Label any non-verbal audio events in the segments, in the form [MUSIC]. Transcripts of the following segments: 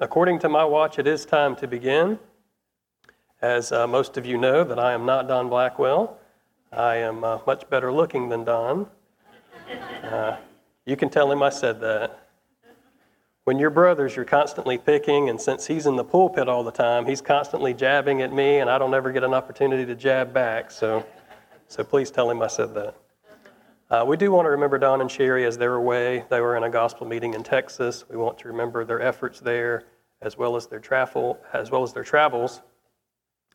according to my watch, it is time to begin. As uh, most of you know, that I am not Don Blackwell. I am uh, much better looking than Don. Uh, you can tell him I said that. When you're brothers, you're constantly picking, and since he's in the pulpit all the time, he's constantly jabbing at me, and I don't ever get an opportunity to jab back. So, so please tell him I said that. Uh, we do want to remember Don and Sherry as they were away. They were in a gospel meeting in Texas. We want to remember their efforts there, as well as their travel, as well as their travels.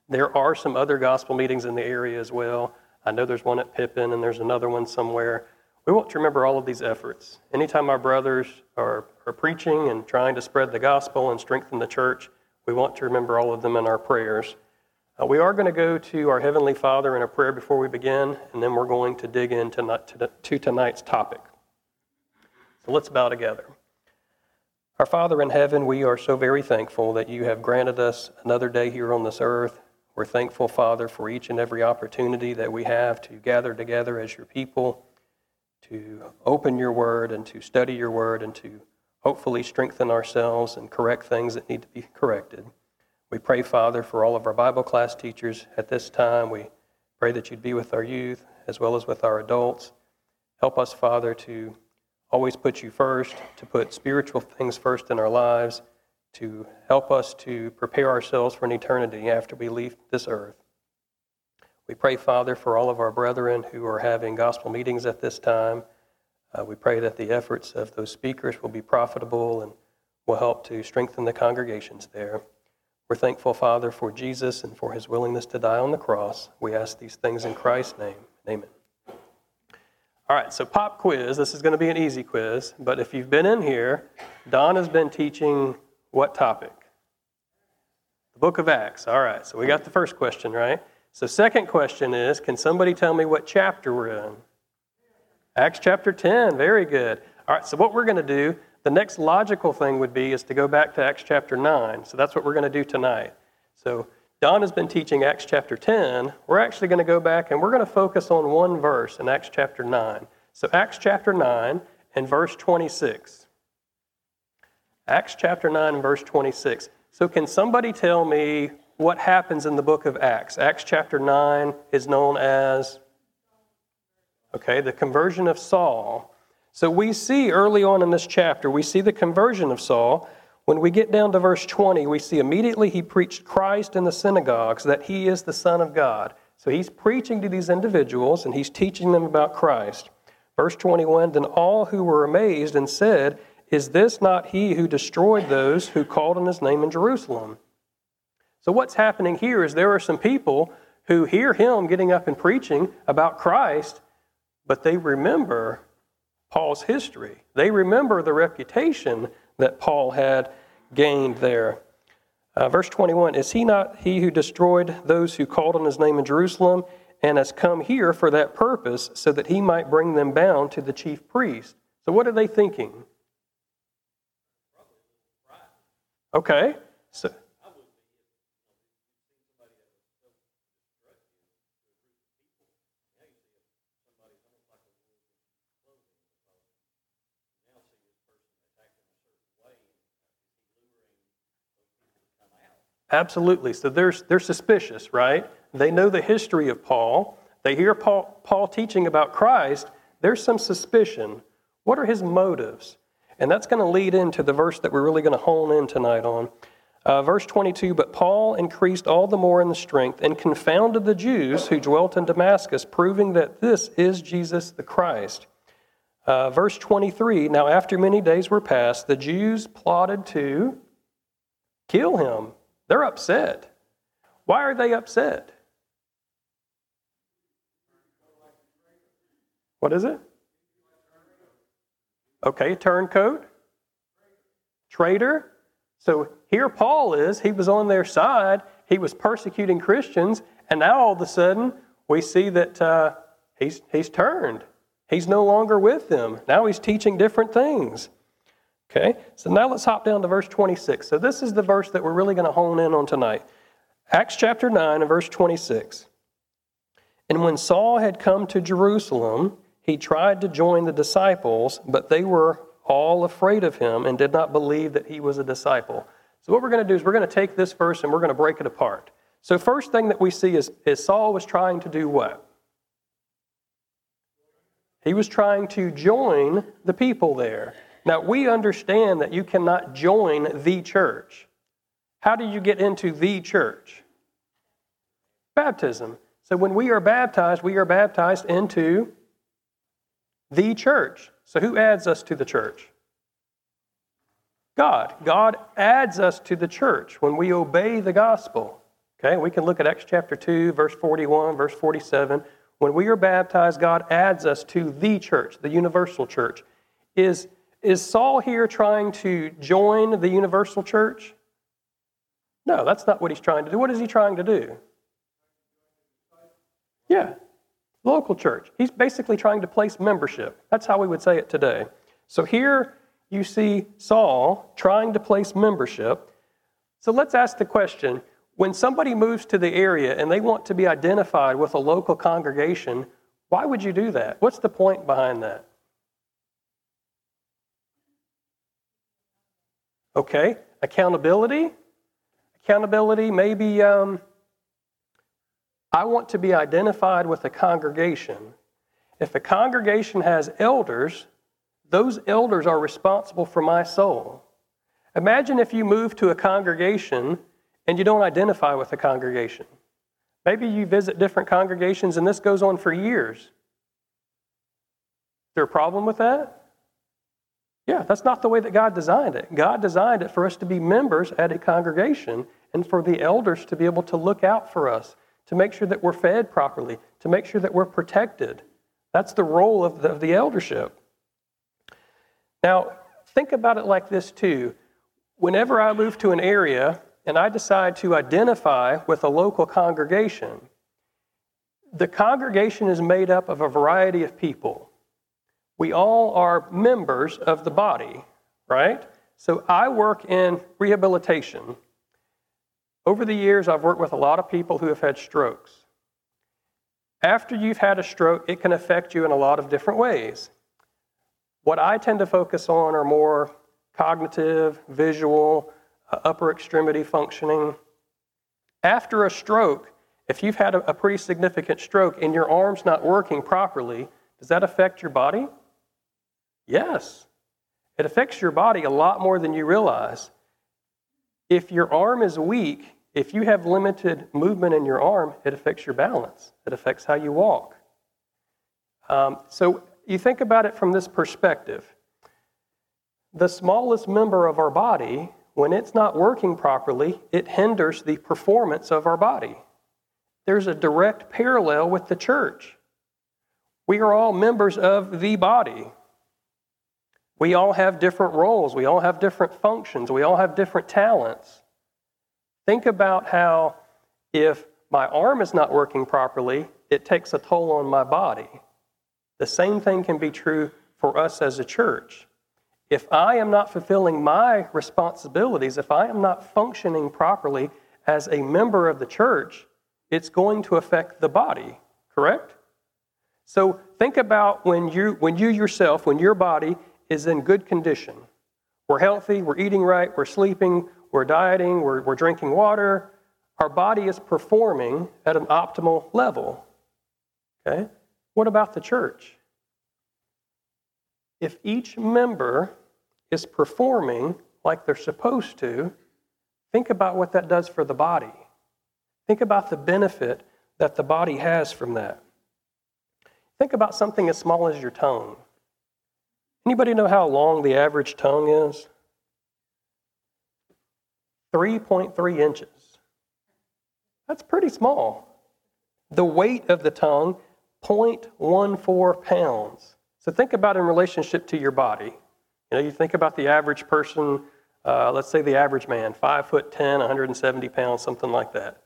There are some other gospel meetings in the area as well. I know there's one at Pippin, and there's another one somewhere. We want to remember all of these efforts. Anytime our brothers are, are preaching and trying to spread the gospel and strengthen the church, we want to remember all of them in our prayers. Uh, we are going to go to our Heavenly Father in a prayer before we begin, and then we're going to dig into to, to tonight's topic. So let's bow together. Our Father in heaven, we are so very thankful that you have granted us another day here on this earth. We're thankful, Father, for each and every opportunity that we have to gather together as your people, to open your word and to study your word and to hopefully strengthen ourselves and correct things that need to be corrected. We pray, Father, for all of our Bible class teachers at this time. We pray that you'd be with our youth as well as with our adults. Help us, Father, to always put you first, to put spiritual things first in our lives, to help us to prepare ourselves for an eternity after we leave this earth. We pray, Father, for all of our brethren who are having gospel meetings at this time. Uh, we pray that the efforts of those speakers will be profitable and will help to strengthen the congregations there. We're thankful, Father, for Jesus and for his willingness to die on the cross. We ask these things in Christ's name. Amen. All right, so pop quiz. This is going to be an easy quiz, but if you've been in here, Don has been teaching what topic? The book of Acts. All right, so we got the first question right. So, second question is can somebody tell me what chapter we're in? Acts chapter 10. Very good. All right, so what we're going to do the next logical thing would be is to go back to Acts chapter 9. So that's what we're going to do tonight. So Don has been teaching Acts chapter 10. We're actually going to go back and we're going to focus on one verse in Acts chapter 9. So Acts chapter 9 and verse 26. Acts chapter 9 and verse 26. So can somebody tell me what happens in the book of Acts? Acts chapter 9 is known as okay, the conversion of Saul. So we see early on in this chapter, we see the conversion of Saul. When we get down to verse 20, we see immediately he preached Christ in the synagogues, that he is the Son of God. So he's preaching to these individuals and he's teaching them about Christ. Verse 21 Then all who were amazed and said, Is this not he who destroyed those who called on his name in Jerusalem? So what's happening here is there are some people who hear him getting up and preaching about Christ, but they remember Paul's history. They remember the reputation that Paul had gained there. Uh, verse 21 Is he not he who destroyed those who called on his name in Jerusalem and has come here for that purpose so that he might bring them bound to the chief priest? So, what are they thinking? Okay. So, Absolutely. So they're, they're suspicious, right? They know the history of Paul. They hear Paul, Paul teaching about Christ. There's some suspicion. What are his motives? And that's going to lead into the verse that we're really going to hone in tonight on. Uh, verse 22 But Paul increased all the more in the strength and confounded the Jews who dwelt in Damascus, proving that this is Jesus the Christ. Uh, verse 23 Now, after many days were passed, the Jews plotted to kill him they're upset. Why are they upset? What is it? Okay, turncoat, traitor. So here Paul is, he was on their side, he was persecuting Christians, and now all of a sudden we see that uh, he's, he's turned. He's no longer with them. Now he's teaching different things. Okay, so now let's hop down to verse 26. So this is the verse that we're really going to hone in on tonight. Acts chapter 9 and verse 26. And when Saul had come to Jerusalem, he tried to join the disciples, but they were all afraid of him and did not believe that he was a disciple. So, what we're going to do is we're going to take this verse and we're going to break it apart. So, first thing that we see is, is Saul was trying to do what? He was trying to join the people there. Now, we understand that you cannot join the church. How do you get into the church? Baptism. So, when we are baptized, we are baptized into the church. So, who adds us to the church? God. God adds us to the church when we obey the gospel. Okay, we can look at Acts chapter 2, verse 41, verse 47. When we are baptized, God adds us to the church, the universal church. Is, is Saul here trying to join the universal church? No, that's not what he's trying to do. What is he trying to do? Yeah, local church. He's basically trying to place membership. That's how we would say it today. So here you see Saul trying to place membership. So let's ask the question when somebody moves to the area and they want to be identified with a local congregation, why would you do that? What's the point behind that? Okay, accountability. Accountability, maybe um, I want to be identified with a congregation. If a congregation has elders, those elders are responsible for my soul. Imagine if you move to a congregation and you don't identify with the congregation. Maybe you visit different congregations and this goes on for years. Is there a problem with that? Yeah, that's not the way that God designed it. God designed it for us to be members at a congregation and for the elders to be able to look out for us, to make sure that we're fed properly, to make sure that we're protected. That's the role of the, of the eldership. Now, think about it like this too. Whenever I move to an area and I decide to identify with a local congregation, the congregation is made up of a variety of people. We all are members of the body, right? So I work in rehabilitation. Over the years, I've worked with a lot of people who have had strokes. After you've had a stroke, it can affect you in a lot of different ways. What I tend to focus on are more cognitive, visual, uh, upper extremity functioning. After a stroke, if you've had a, a pretty significant stroke and your arm's not working properly, does that affect your body? Yes. It affects your body a lot more than you realize. If your arm is weak, if you have limited movement in your arm, it affects your balance. It affects how you walk. Um, so you think about it from this perspective. The smallest member of our body when it's not working properly, it hinders the performance of our body. There's a direct parallel with the church. We are all members of the body. We all have different roles, we all have different functions, we all have different talents. Think about how if my arm is not working properly, it takes a toll on my body. The same thing can be true for us as a church. If I am not fulfilling my responsibilities, if I am not functioning properly as a member of the church, it's going to affect the body, correct? So think about when you, when you yourself, when your body is in good condition. We're healthy, we're eating right, we're sleeping, we're dieting, we're, we're drinking water. Our body is performing at an optimal level. Okay? What about the church? if each member is performing like they're supposed to, think about what that does for the body. Think about the benefit that the body has from that. Think about something as small as your tongue. Anybody know how long the average tongue is? 3.3 inches. That's pretty small. The weight of the tongue, 0.14 pounds. So think about in relationship to your body. You know, you think about the average person, uh, let's say the average man, 5 foot 10, 170 pounds, something like that.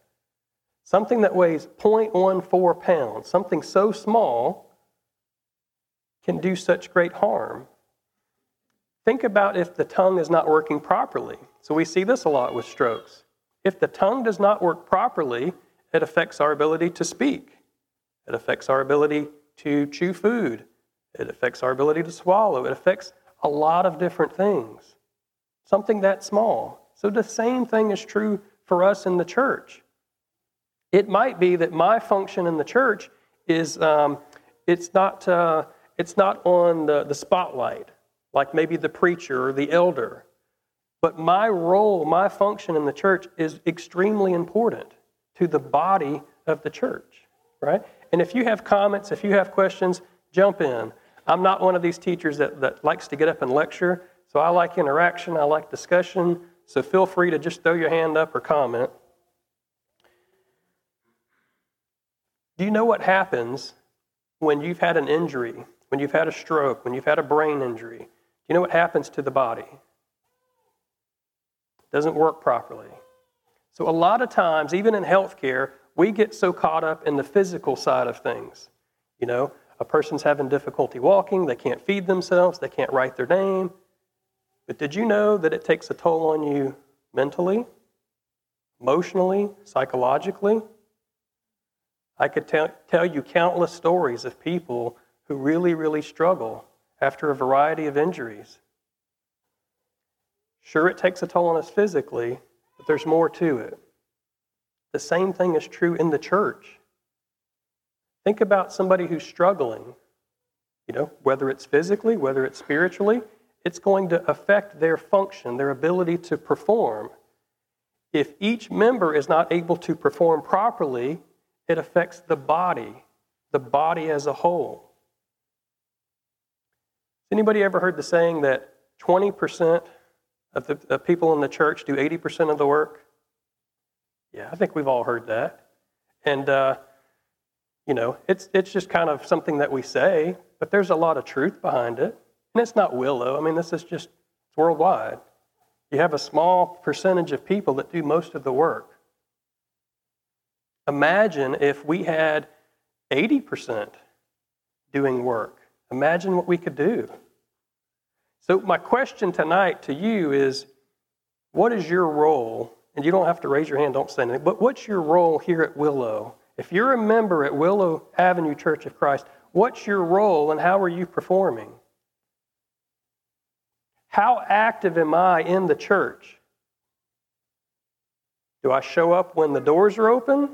Something that weighs 0.14 pounds, something so small, can do such great harm. Think about if the tongue is not working properly. So we see this a lot with strokes. If the tongue does not work properly, it affects our ability to speak. It affects our ability to chew food. It affects our ability to swallow. It affects a lot of different things. Something that small. So the same thing is true for us in the church. It might be that my function in the church is um, it's not uh, it's not on the, the spotlight like maybe the preacher or the elder, but my role, my function in the church is extremely important to the body of the church, right? And if you have comments, if you have questions, jump in. I'm not one of these teachers that, that likes to get up and lecture, so I like interaction, I like discussion, so feel free to just throw your hand up or comment. Do you know what happens when you've had an injury, when you've had a stroke, when you've had a brain injury? Do you know what happens to the body? It doesn't work properly. So, a lot of times, even in healthcare, we get so caught up in the physical side of things. You know, a person's having difficulty walking, they can't feed themselves, they can't write their name. But did you know that it takes a toll on you mentally, emotionally, psychologically? I could tell, tell you countless stories of people who really, really struggle after a variety of injuries. Sure, it takes a toll on us physically, but there's more to it. The same thing is true in the church. Think about somebody who's struggling, you know, whether it's physically, whether it's spiritually, it's going to affect their function, their ability to perform. If each member is not able to perform properly, it affects the body, the body as a whole. Has anybody ever heard the saying that 20% of the of people in the church do 80% of the work? Yeah, I think we've all heard that. And, uh, you know, it's, it's just kind of something that we say, but there's a lot of truth behind it. And it's not Willow. I mean, this is just it's worldwide. You have a small percentage of people that do most of the work. Imagine if we had 80% doing work. Imagine what we could do. So, my question tonight to you is what is your role? And you don't have to raise your hand, don't say anything, but what's your role here at Willow? If you're a member at Willow Avenue Church of Christ, what's your role and how are you performing? How active am I in the church? Do I show up when the doors are open?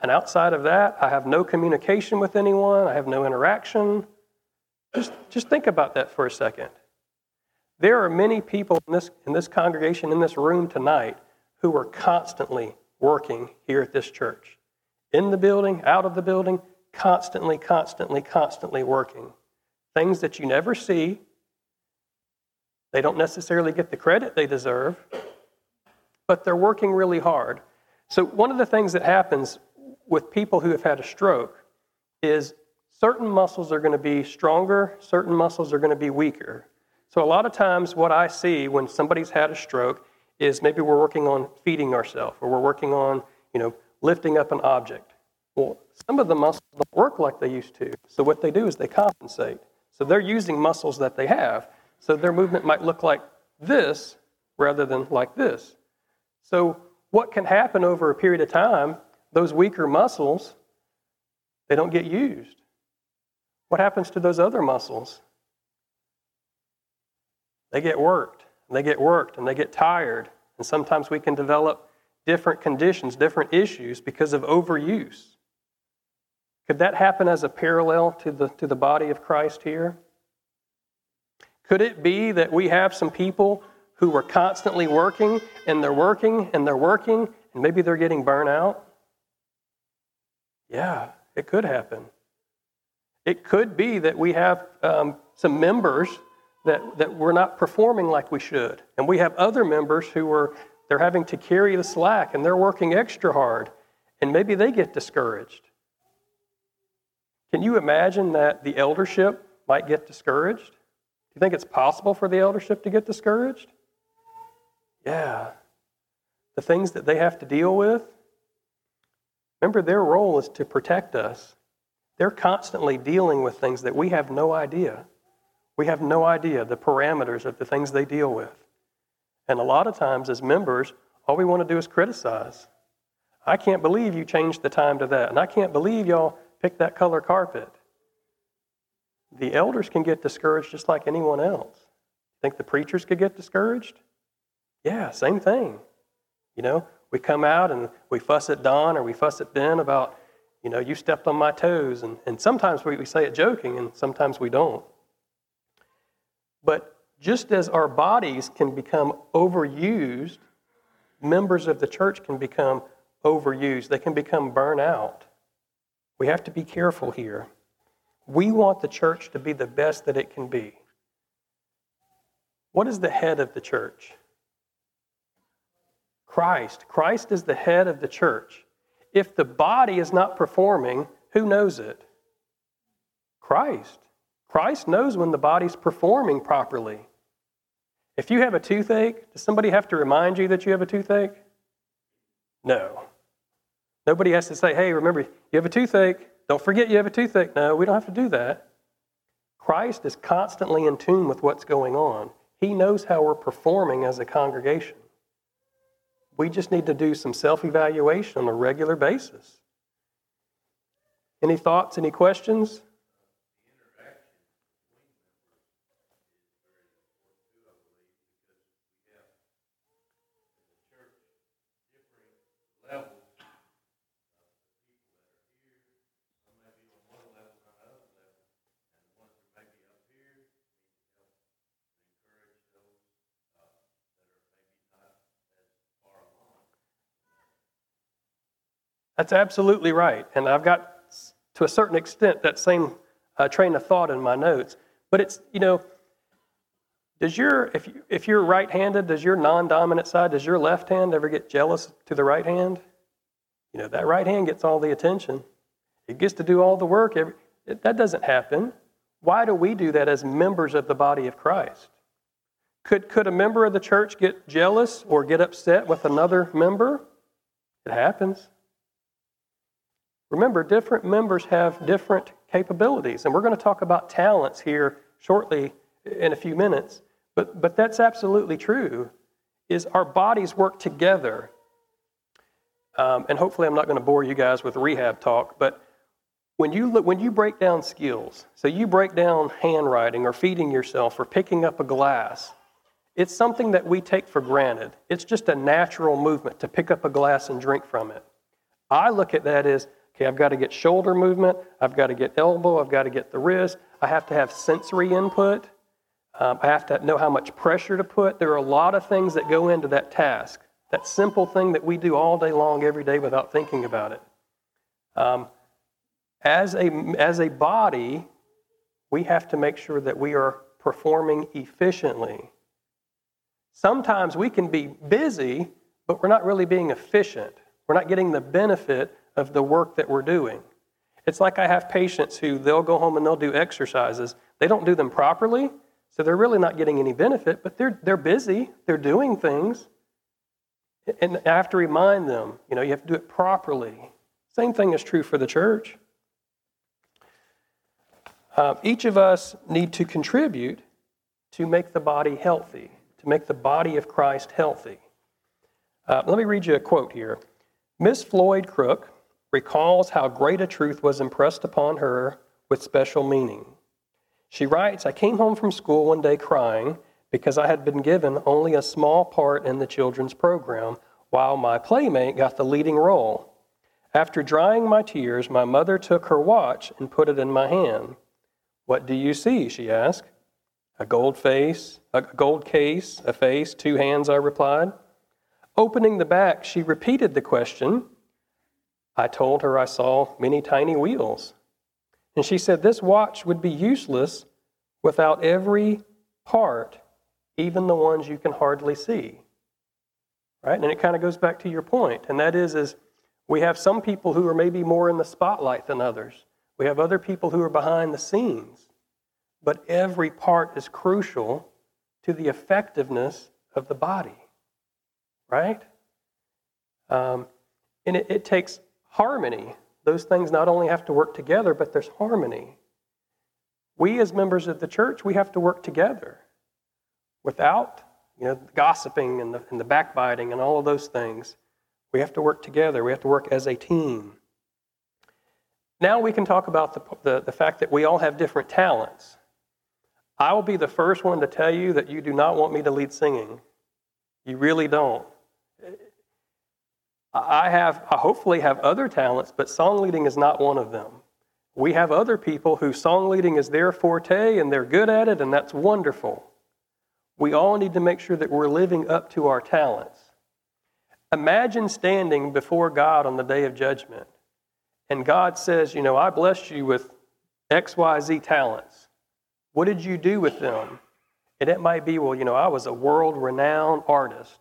And outside of that, I have no communication with anyone, I have no interaction. Just, just think about that for a second. There are many people in this, in this congregation, in this room tonight, who are constantly working here at this church. In the building, out of the building, constantly, constantly, constantly working. Things that you never see. They don't necessarily get the credit they deserve, but they're working really hard. So, one of the things that happens with people who have had a stroke is certain muscles are going to be stronger, certain muscles are going to be weaker. So, a lot of times, what I see when somebody's had a stroke is maybe we're working on feeding ourselves or we're working on, you know, lifting up an object. Well, some of the muscles don't work like they used to. So, what they do is they compensate. So, they're using muscles that they have. So, their movement might look like this rather than like this. So, what can happen over a period of time those weaker muscles, they don't get used. What happens to those other muscles? They get worked, and they get worked, and they get tired. And sometimes we can develop different conditions, different issues because of overuse. Could that happen as a parallel to the, to the body of Christ here? Could it be that we have some people who are constantly working and they're working and they're working and maybe they're getting burnt out? Yeah, it could happen. It could be that we have um, some members that, that we're not performing like we should. And we have other members who are they're having to carry the slack and they're working extra hard. And maybe they get discouraged. Can you imagine that the eldership might get discouraged? Do you think it's possible for the eldership to get discouraged? Yeah. The things that they have to deal with, Remember, their role is to protect us. They're constantly dealing with things that we have no idea. We have no idea the parameters of the things they deal with. And a lot of times, as members, all we want to do is criticize. I can't believe you changed the time to that. And I can't believe y'all picked that color carpet. The elders can get discouraged just like anyone else. Think the preachers could get discouraged? Yeah, same thing. You know, we come out and we fuss at Don or we fuss at Ben about, you know, you stepped on my toes. And, and sometimes we, we say it joking and sometimes we don't. But just as our bodies can become overused, members of the church can become overused. They can become burnout. We have to be careful here. We want the church to be the best that it can be. What is the head of the church? Christ. Christ is the head of the church. If the body is not performing, who knows it? Christ. Christ knows when the body's performing properly. If you have a toothache, does somebody have to remind you that you have a toothache? No. Nobody has to say, hey, remember, you have a toothache. Don't forget you have a toothache. No, we don't have to do that. Christ is constantly in tune with what's going on. He knows how we're performing as a congregation. We just need to do some self evaluation on a regular basis. Any thoughts, any questions? That's absolutely right. And I've got, to a certain extent, that same uh, train of thought in my notes. But it's, you know, does your, if, you, if you're right handed, does your non dominant side, does your left hand ever get jealous to the right hand? You know, that right hand gets all the attention, it gets to do all the work. Every, it, that doesn't happen. Why do we do that as members of the body of Christ? Could, could a member of the church get jealous or get upset with another member? It happens. Remember, different members have different capabilities, and we're going to talk about talents here shortly in a few minutes. But, but that's absolutely true, is our bodies work together. Um, and hopefully I'm not going to bore you guys with rehab talk, but when you, look, when you break down skills, so you break down handwriting or feeding yourself or picking up a glass, it's something that we take for granted. It's just a natural movement to pick up a glass and drink from it. I look at that as Okay, I've got to get shoulder movement, I've got to get elbow, I've got to get the wrist, I have to have sensory input, um, I have to know how much pressure to put. There are a lot of things that go into that task, that simple thing that we do all day long, every day without thinking about it. Um, as, a, as a body, we have to make sure that we are performing efficiently. Sometimes we can be busy, but we're not really being efficient. We're not getting the benefit of the work that we're doing. It's like I have patients who they'll go home and they'll do exercises. They don't do them properly, so they're really not getting any benefit, but they're, they're busy, they're doing things. And I have to remind them, you know, you have to do it properly. Same thing is true for the church. Uh, each of us need to contribute to make the body healthy, to make the body of Christ healthy. Uh, let me read you a quote here. Miss Floyd Crook, recalls how great a truth was impressed upon her with special meaning. She writes I came home from school one day crying because I had been given only a small part in the children's program, while my playmate got the leading role. After drying my tears, my mother took her watch and put it in my hand. What do you see? she asked. A gold face, a gold case, a face, two hands, I replied. Opening the back, she repeated the question I told her I saw many tiny wheels. And she said this watch would be useless without every part, even the ones you can hardly see. Right? And it kind of goes back to your point, and that is is we have some people who are maybe more in the spotlight than others. We have other people who are behind the scenes. But every part is crucial to the effectiveness of the body. Right? Um, and it, it takes harmony. Those things not only have to work together, but there's harmony. We, as members of the church, we have to work together. Without, you know, gossiping and the, and the backbiting and all of those things, we have to work together. We have to work as a team. Now we can talk about the, the, the fact that we all have different talents. I will be the first one to tell you that you do not want me to lead singing. You really don't. I have, I hopefully have other talents, but song leading is not one of them. We have other people whose song leading is their forte and they're good at it, and that's wonderful. We all need to make sure that we're living up to our talents. Imagine standing before God on the day of judgment, and God says, You know, I blessed you with XYZ talents. What did you do with them? And it might be, Well, you know, I was a world renowned artist.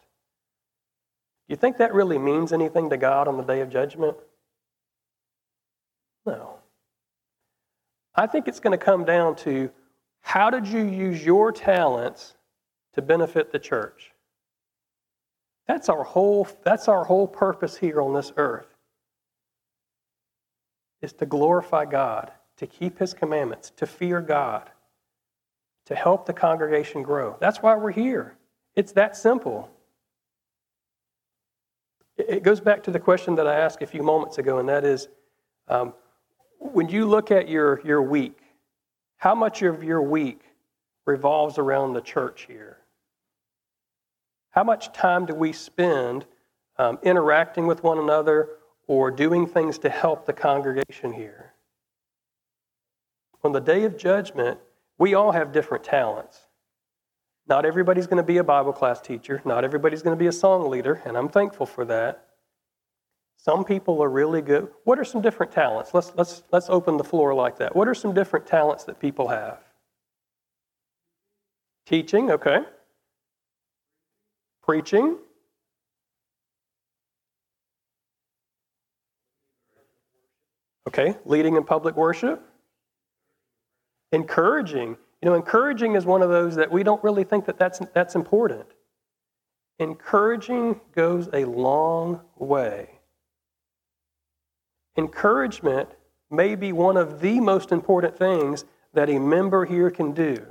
You think that really means anything to God on the day of judgment? No. I think it's going to come down to how did you use your talents to benefit the church? That's our whole, that's our whole purpose here on this earth. Is to glorify God, to keep his commandments, to fear God, to help the congregation grow. That's why we're here. It's that simple. It goes back to the question that I asked a few moments ago, and that is um, when you look at your, your week, how much of your week revolves around the church here? How much time do we spend um, interacting with one another or doing things to help the congregation here? On the day of judgment, we all have different talents. Not everybody's going to be a Bible class teacher. Not everybody's going to be a song leader, and I'm thankful for that. Some people are really good. What are some different talents? Let's, let's, let's open the floor like that. What are some different talents that people have? Teaching, okay. Preaching. Okay, leading in public worship. Encouraging. You know, encouraging is one of those that we don't really think that that's, that's important. Encouraging goes a long way. Encouragement may be one of the most important things that a member here can do.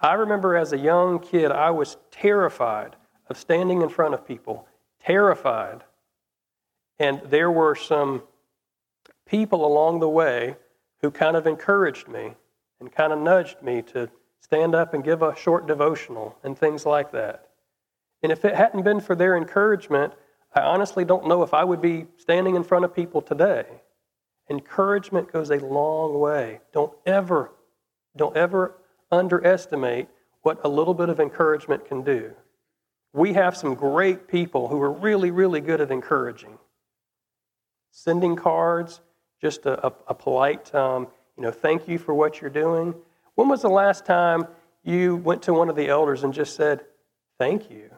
I remember as a young kid, I was terrified of standing in front of people, terrified. And there were some people along the way who kind of encouraged me and kind of nudged me to stand up and give a short devotional and things like that. And if it hadn't been for their encouragement, I honestly don't know if I would be standing in front of people today. Encouragement goes a long way. Don't ever, don't ever underestimate what a little bit of encouragement can do. We have some great people who are really, really good at encouraging. Sending cards, just a, a, a polite, um, you know, thank you for what you're doing. When was the last time you went to one of the elders and just said, thank you?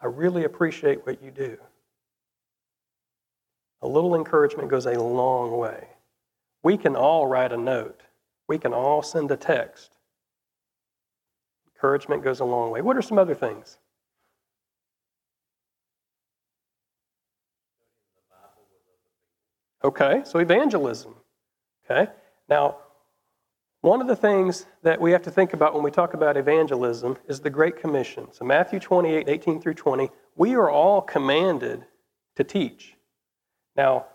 I really appreciate what you do. A little encouragement goes a long way. We can all write a note, we can all send a text. Encouragement goes a long way. What are some other things? Okay, so evangelism. Okay, now one of the things that we have to think about when we talk about evangelism is the Great Commission. So, Matthew 28 18 through 20, we are all commanded to teach. Now,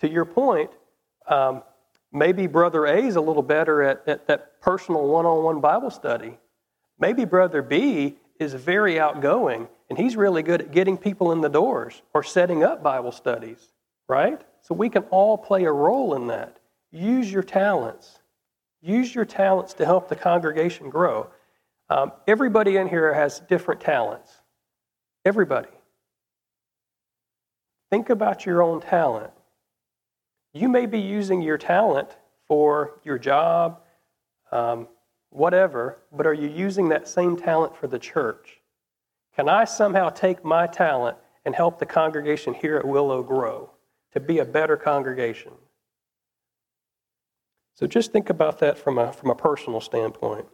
to your point, um, maybe Brother A is a little better at, at that personal one on one Bible study. Maybe Brother B is very outgoing and he's really good at getting people in the doors or setting up Bible studies, right? So we can all play a role in that. Use your talents. Use your talents to help the congregation grow. Um, everybody in here has different talents. Everybody. Think about your own talent. You may be using your talent for your job, um, whatever, but are you using that same talent for the church? Can I somehow take my talent and help the congregation here at Willow grow to be a better congregation? So just think about that from a, from a personal standpoint.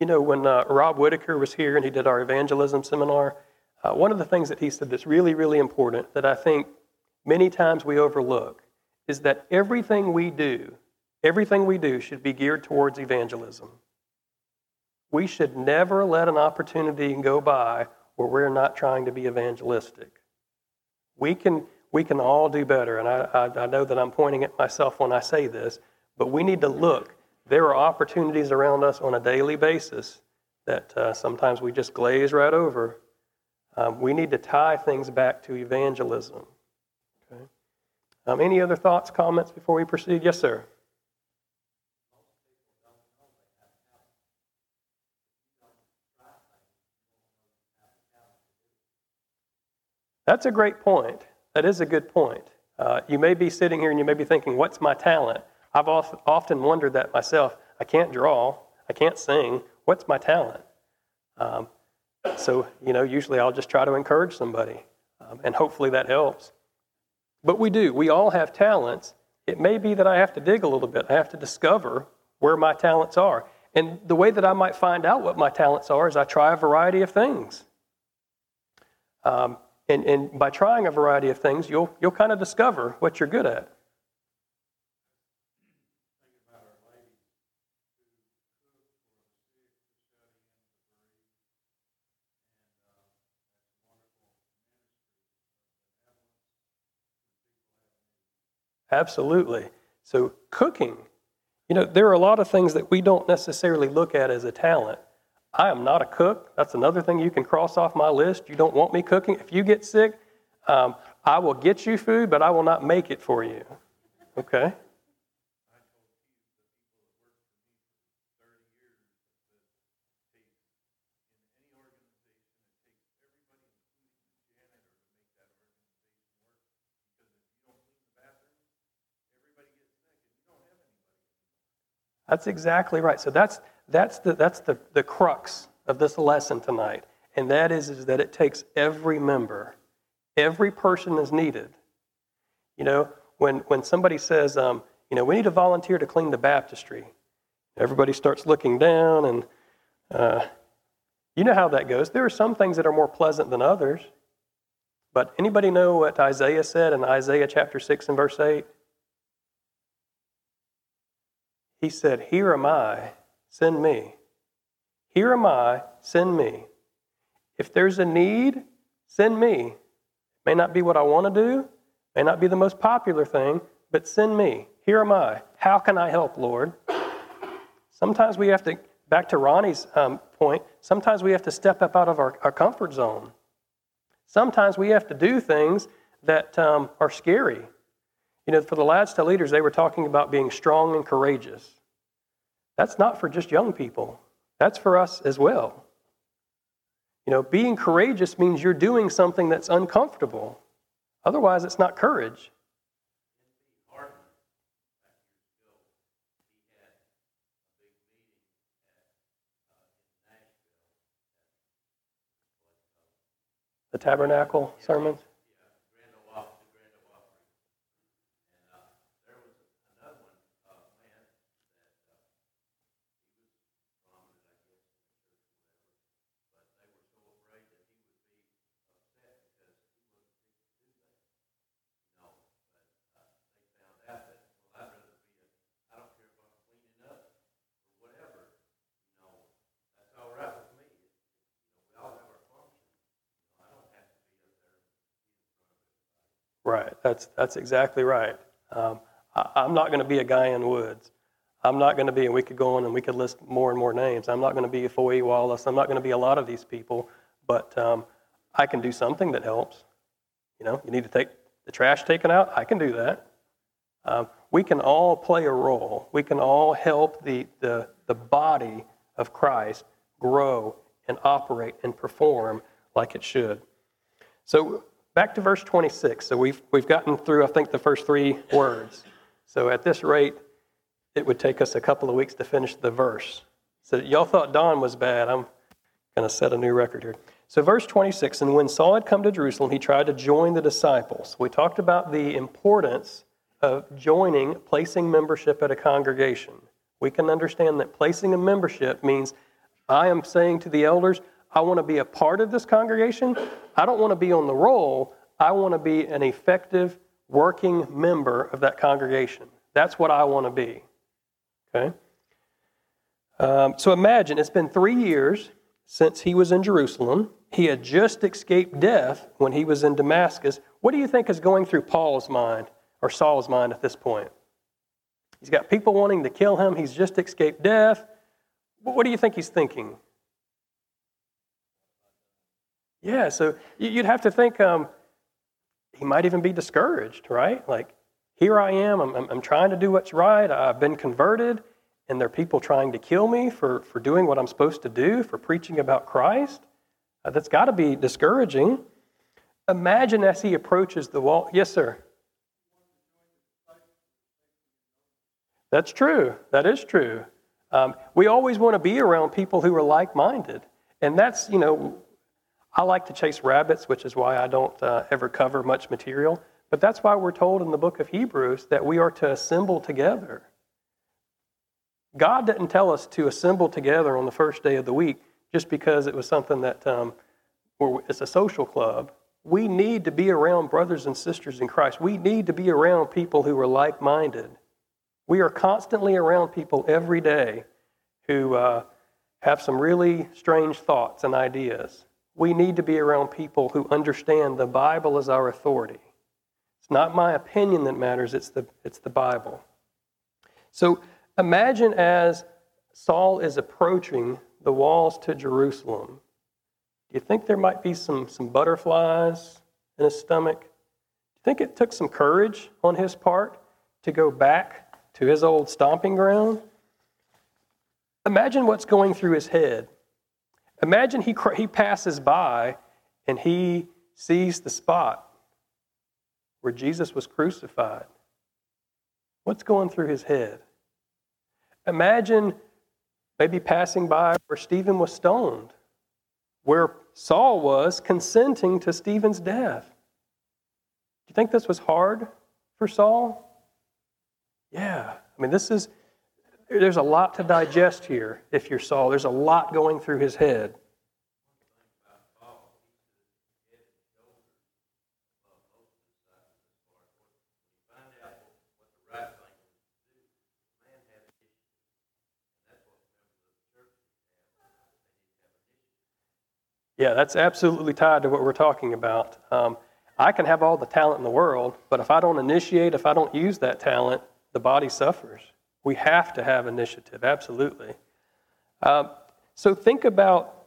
You know, when uh, Rob Whitaker was here and he did our evangelism seminar, uh, one of the things that he said that's really, really important that I think many times we overlook is that everything we do, everything we do should be geared towards evangelism. We should never let an opportunity go by where we're not trying to be evangelistic. We can, we can all do better, and I, I, I know that I'm pointing at myself when I say this, but we need to look. There are opportunities around us on a daily basis that uh, sometimes we just glaze right over. Um, we need to tie things back to evangelism. Okay? Um, any other thoughts, comments before we proceed? Yes, sir. That's a great point. That is a good point. Uh, you may be sitting here and you may be thinking, what's my talent? I've often wondered that myself. I can't draw, I can't sing. What's my talent? Um, so, you know, usually I'll just try to encourage somebody, um, and hopefully that helps. But we do. We all have talents. It may be that I have to dig a little bit, I have to discover where my talents are. And the way that I might find out what my talents are is I try a variety of things. Um, and, and by trying a variety of things, you'll, you'll kind of discover what you're good at. Absolutely. So, cooking, you know, there are a lot of things that we don't necessarily look at as a talent. I am not a cook. That's another thing you can cross off my list. You don't want me cooking. If you get sick, um, I will get you food, but I will not make it for you. Okay? That's exactly right. So that's that's the, that's the, the crux of this lesson tonight. And that is, is that it takes every member, every person is needed. You know, when, when somebody says, um, you know, we need a volunteer to clean the baptistry, everybody starts looking down, and uh, you know how that goes. There are some things that are more pleasant than others. But anybody know what Isaiah said in Isaiah chapter 6 and verse 8? He said, Here am I, send me. Here am I, send me. If there's a need, send me. May not be what I want to do, may not be the most popular thing, but send me. Here am I. How can I help, Lord? Sometimes we have to, back to Ronnie's um, point, sometimes we have to step up out of our, our comfort zone. Sometimes we have to do things that um, are scary. You know, for the Lads to Leaders, they were talking about being strong and courageous. That's not for just young people, that's for us as well. You know, being courageous means you're doing something that's uncomfortable. Otherwise, it's not courage. The tabernacle sermons? Right. That's that's exactly right. Um, I, am not going to be a Guy N. Woods. I'm not going to be, and we could go on and we could list more and more names. I'm not going to be a Foy Wallace. I'm not going to be a lot of these people, but um, I can do something that helps. You know, you need to take the trash taken out. I can do that. Um, we can all play a role. We can all help the, the, the body of Christ grow and operate and perform like it should. So Back to verse 26. So we've, we've gotten through, I think, the first three words. So at this rate, it would take us a couple of weeks to finish the verse. So y'all thought Don was bad. I'm going to set a new record here. So, verse 26 And when Saul had come to Jerusalem, he tried to join the disciples. We talked about the importance of joining, placing membership at a congregation. We can understand that placing a membership means I am saying to the elders, I want to be a part of this congregation. I don't want to be on the roll. I want to be an effective working member of that congregation. That's what I want to be. Okay? Um, so imagine it's been three years since he was in Jerusalem. He had just escaped death when he was in Damascus. What do you think is going through Paul's mind or Saul's mind at this point? He's got people wanting to kill him. He's just escaped death. What do you think he's thinking? Yeah, so you'd have to think um, he might even be discouraged, right? Like, here I am, I'm, I'm, trying to do what's right, I've been converted, and there are people trying to kill me for, for doing what I'm supposed to do, for preaching about Christ. Uh, that's got to be discouraging. Imagine as he approaches the wall. Yes, sir. That's true. That is true. Um, we always want to be around people who are like minded. And that's, you know, I like to chase rabbits, which is why I don't uh, ever cover much material. But that's why we're told in the book of Hebrews that we are to assemble together. God didn't tell us to assemble together on the first day of the week just because it was something that um, it's a social club. We need to be around brothers and sisters in Christ. We need to be around people who are like minded. We are constantly around people every day who uh, have some really strange thoughts and ideas. We need to be around people who understand the Bible as our authority. It's not my opinion that matters, it's the, it's the Bible. So imagine as Saul is approaching the walls to Jerusalem, do you think there might be some, some butterflies in his stomach? Do you think it took some courage on his part to go back to his old stomping ground. Imagine what's going through his head. Imagine he, he passes by and he sees the spot where Jesus was crucified. What's going through his head? Imagine maybe passing by where Stephen was stoned, where Saul was consenting to Stephen's death. Do you think this was hard for Saul? Yeah. I mean, this is, there's a lot to digest here if you're Saul. There's a lot going through his head. Yeah, that's absolutely tied to what we're talking about. Um, I can have all the talent in the world, but if I don't initiate, if I don't use that talent, the body suffers. We have to have initiative, absolutely. Uh, so think about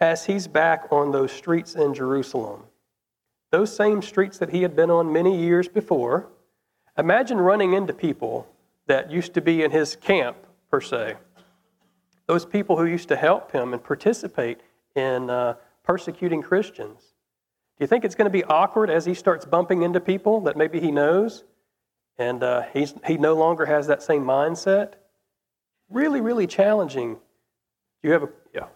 as he's back on those streets in Jerusalem, those same streets that he had been on many years before. Imagine running into people that used to be in his camp, per se. Those people who used to help him and participate in uh, persecuting Christians. Do you think it's going to be awkward as he starts bumping into people that maybe he knows? And uh, he's, he no longer has that same mindset. Really, really challenging. Do you have a, yeah.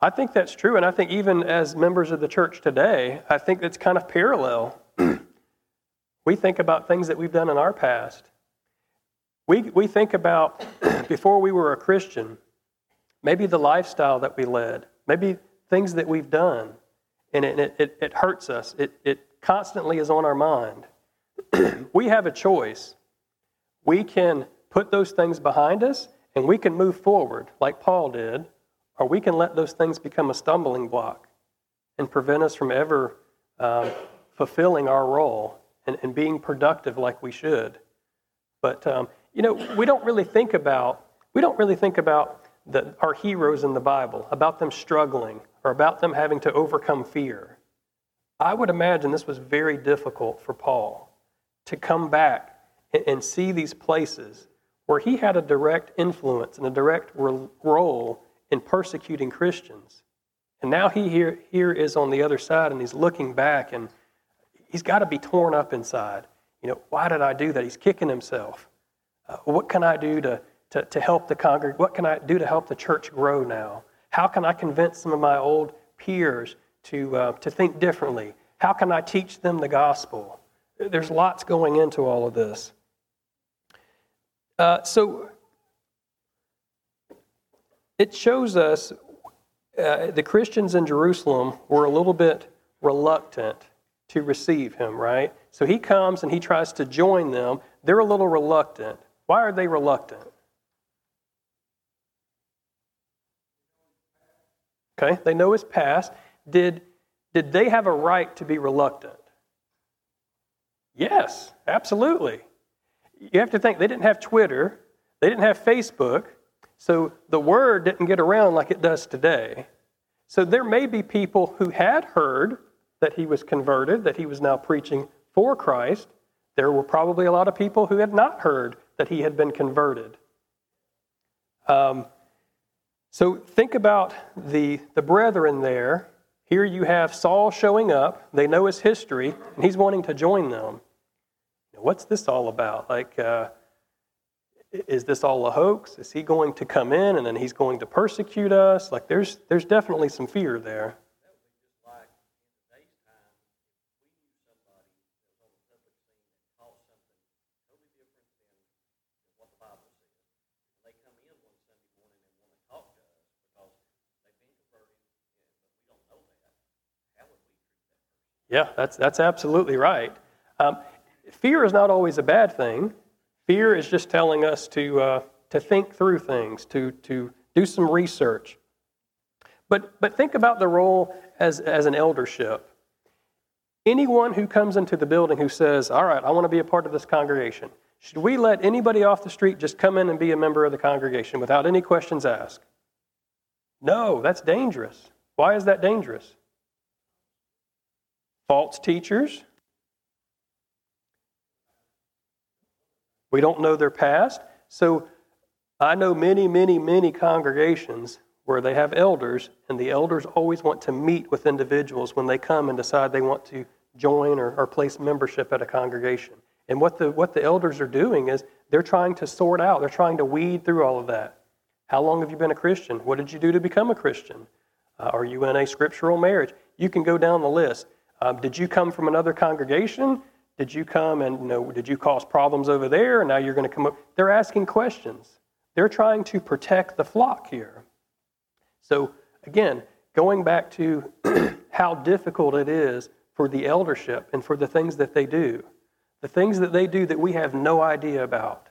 I think that's true. And I think even as members of the church today, I think that's kind of parallel. [CLEARS THROAT] we think about things that we've done in our past. We, we think about [CLEARS THROAT] before we were a Christian, maybe the lifestyle that we led, maybe things that we've done, and it, it, it hurts us. It, it constantly is on our mind. [CLEARS THROAT] we have a choice. We can put those things behind us and we can move forward like Paul did or we can let those things become a stumbling block and prevent us from ever um, fulfilling our role and, and, being productive like we should. But um, you know, we don't really think about we don't really think about the, our heroes in the Bible, about them struggling or about them having to overcome fear. I would imagine this was very difficult for Paul to come back and, and see these places where he had a direct influence and a direct role in persecuting Christians. And now he here, here is on the other side and he's looking back and he's got to be torn up inside. You know, why did I do that? He's kicking himself. Uh, what can I do to, to, to help the congregation? What can I do to help the church grow now? How can I convince some of my old peers to, uh, to think differently? How can I teach them the gospel? There's lots going into all of this. Uh, so it shows us uh, the Christians in Jerusalem were a little bit reluctant to receive him, right? So he comes and he tries to join them. They're a little reluctant. Why are they reluctant? Okay, they know his past. Did, did they have a right to be reluctant? Yes, absolutely. You have to think they didn't have Twitter, they didn't have Facebook, so the word didn't get around like it does today. So there may be people who had heard that he was converted, that he was now preaching for Christ. There were probably a lot of people who had not heard that he had been converted. Um, so think about the, the brethren there. Here you have Saul showing up. They know his history, and he's wanting to join them. What's this all about? Like, uh, is this all a hoax? Is he going to come in and then he's going to persecute us? Like, there's, there's definitely some fear there. Yeah, that's, that's absolutely right. Um, fear is not always a bad thing. Fear is just telling us to, uh, to think through things, to, to do some research. But, but think about the role as, as an eldership. Anyone who comes into the building who says, All right, I want to be a part of this congregation, should we let anybody off the street just come in and be a member of the congregation without any questions asked? No, that's dangerous. Why is that dangerous? False teachers, We don't know their past. So I know many, many, many congregations where they have elders, and the elders always want to meet with individuals when they come and decide they want to join or, or place membership at a congregation. And what the, what the elders are doing is they're trying to sort out, they're trying to weed through all of that. How long have you been a Christian? What did you do to become a Christian? Uh, are you in a scriptural marriage? You can go down the list. Um, did you come from another congregation? Did you come and you know, did you cause problems over there? And now you're going to come up. They're asking questions. They're trying to protect the flock here. So again, going back to [CLEARS THROAT] how difficult it is for the eldership and for the things that they do, the things that they do that we have no idea about.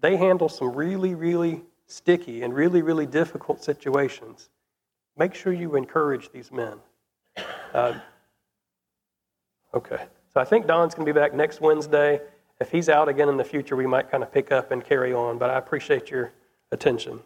They handle some really, really sticky and really, really difficult situations. Make sure you encourage these men. Uh, okay. So I think Don's going to be back next Wednesday. If he's out again in the future, we might kind of pick up and carry on, but I appreciate your attention.